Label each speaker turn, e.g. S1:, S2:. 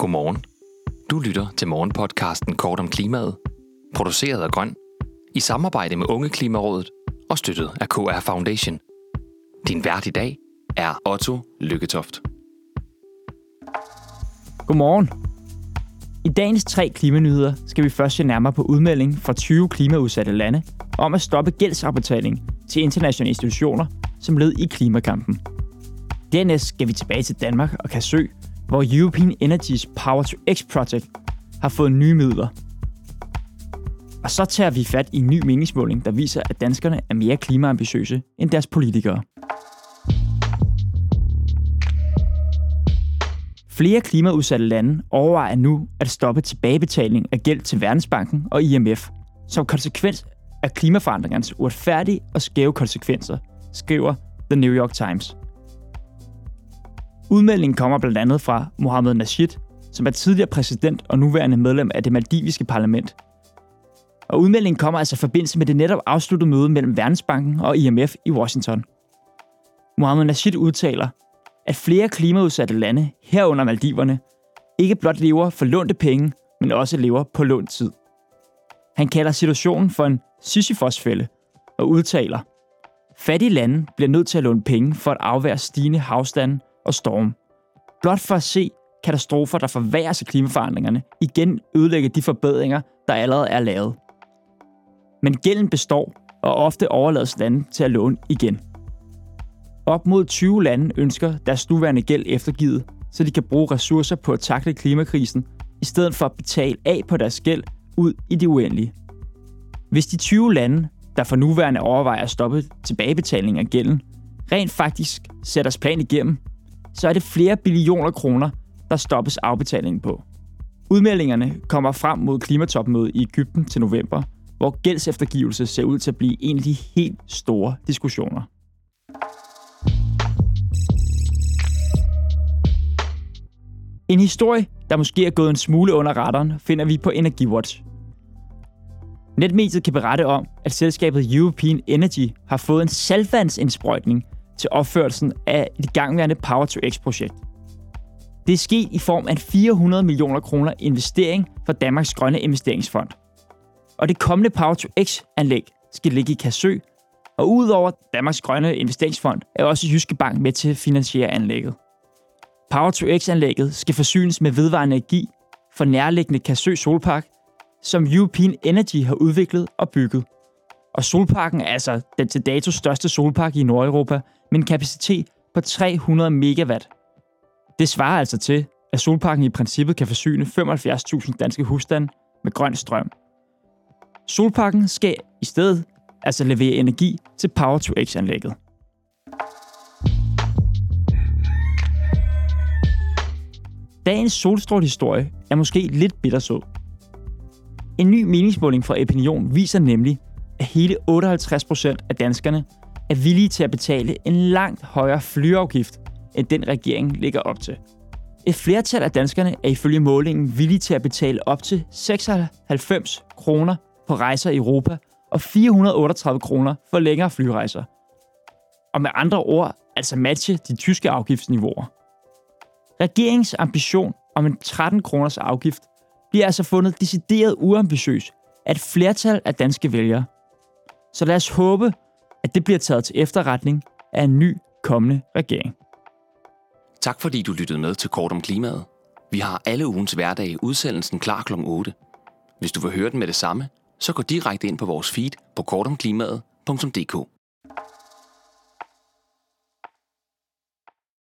S1: Godmorgen. Du lytter til morgenpodcasten Kort om klimaet, produceret af Grøn, i samarbejde med Unge Klimarådet og støttet af KR Foundation. Din vært i dag er Otto Lykketoft.
S2: Godmorgen. I dagens tre klimanyheder skal vi først se nærmere på udmelding fra 20 klimaudsatte lande om at stoppe gældsafbetaling til internationale institutioner som led i klimakampen. Dernæst skal vi tilbage til Danmark og Kasø, hvor European Energy's Power to X Project har fået nye midler. Og så tager vi fat i en ny meningsmåling, der viser, at danskerne er mere klimaambitiøse end deres politikere. Flere klimaudsatte lande overvejer nu at stoppe tilbagebetaling af gæld til Verdensbanken og IMF, som konsekvens af klimaforandringernes uretfærdige og skæve konsekvenser, skriver The New York Times. Udmeldingen kommer blandt andet fra Mohammed Nasheed, som er tidligere præsident og nuværende medlem af det maldiviske parlament. Og udmeldingen kommer altså i forbindelse med det netop afsluttede møde mellem Verdensbanken og IMF i Washington. Mohammed Nasheed udtaler, at flere klimaudsatte lande, herunder Maldiverne, ikke blot lever for lånte penge, men også lever på lånt tid. Han kalder situationen for en Sisyfos-fælde og udtaler, fattige lande bliver nødt til at låne penge for at afvære stigende havstanden og storm. Blot for at se katastrofer, der forværrer sig klimaforandringerne, igen ødelægge de forbedringer, der allerede er lavet. Men gælden består, og ofte overlades lande til at låne igen. Op mod 20 lande ønsker deres nuværende gæld eftergivet, så de kan bruge ressourcer på at takle klimakrisen, i stedet for at betale af på deres gæld ud i det uendelige. Hvis de 20 lande, der for nuværende overvejer at stoppe tilbagebetaling af gælden, rent faktisk sætter deres plan igennem, så er det flere billioner kroner, der stoppes afbetalingen på. Udmeldingerne kommer frem mod klimatopmødet i Ægypten til november, hvor gældseftergivelse ser ud til at blive en af de helt store diskussioner. En historie, der måske er gået en smule under radaren, finder vi på Energiwatch. Netmediet kan berette om, at selskabet European Energy har fået en saltvandsindsprøjtning til opførelsen af et gangværende Power to X-projekt. Det er sket i form af en 400 millioner kroner investering fra Danmarks Grønne Investeringsfond. Og det kommende Power to X-anlæg skal ligge i Kassø, og udover Danmarks Grønne Investeringsfond er også Jyske Bank med til at finansiere anlægget. Power to X-anlægget skal forsynes med vedvarende energi fra nærliggende Kassø Solpark, som European Energy har udviklet og bygget. Og solparken er altså den til dato største solpark i Nordeuropa med en kapacitet på 300 megawatt. Det svarer altså til, at solparken i princippet kan forsyne 75.000 danske husstande med grøn strøm. Solparken skal i stedet altså levere energi til Power to X-anlægget. Dagens solstrålehistorie er måske lidt bittersød. En ny meningsmåling fra Opinion viser nemlig, at hele 58% af danskerne er villige til at betale en langt højere flyafgift, end den regering ligger op til. Et flertal af danskerne er ifølge målingen villige til at betale op til 96 kroner på rejser i Europa og 438 kroner for længere flyrejser. Og med andre ord, altså matche de tyske afgiftsniveauer. Regeringens ambition om en 13 kroners afgift bliver altså fundet decideret uambitiøs af et flertal af danske vælgere. Så lad os håbe, at det bliver taget til efterretning af en ny kommende regering.
S1: Tak fordi du lyttede med til Kort om klimaet. Vi har alle ugens hverdage udsendelsen klar kl. 8. Hvis du vil høre den med det samme, så gå direkte ind på vores feed på kortomklimaet.dk.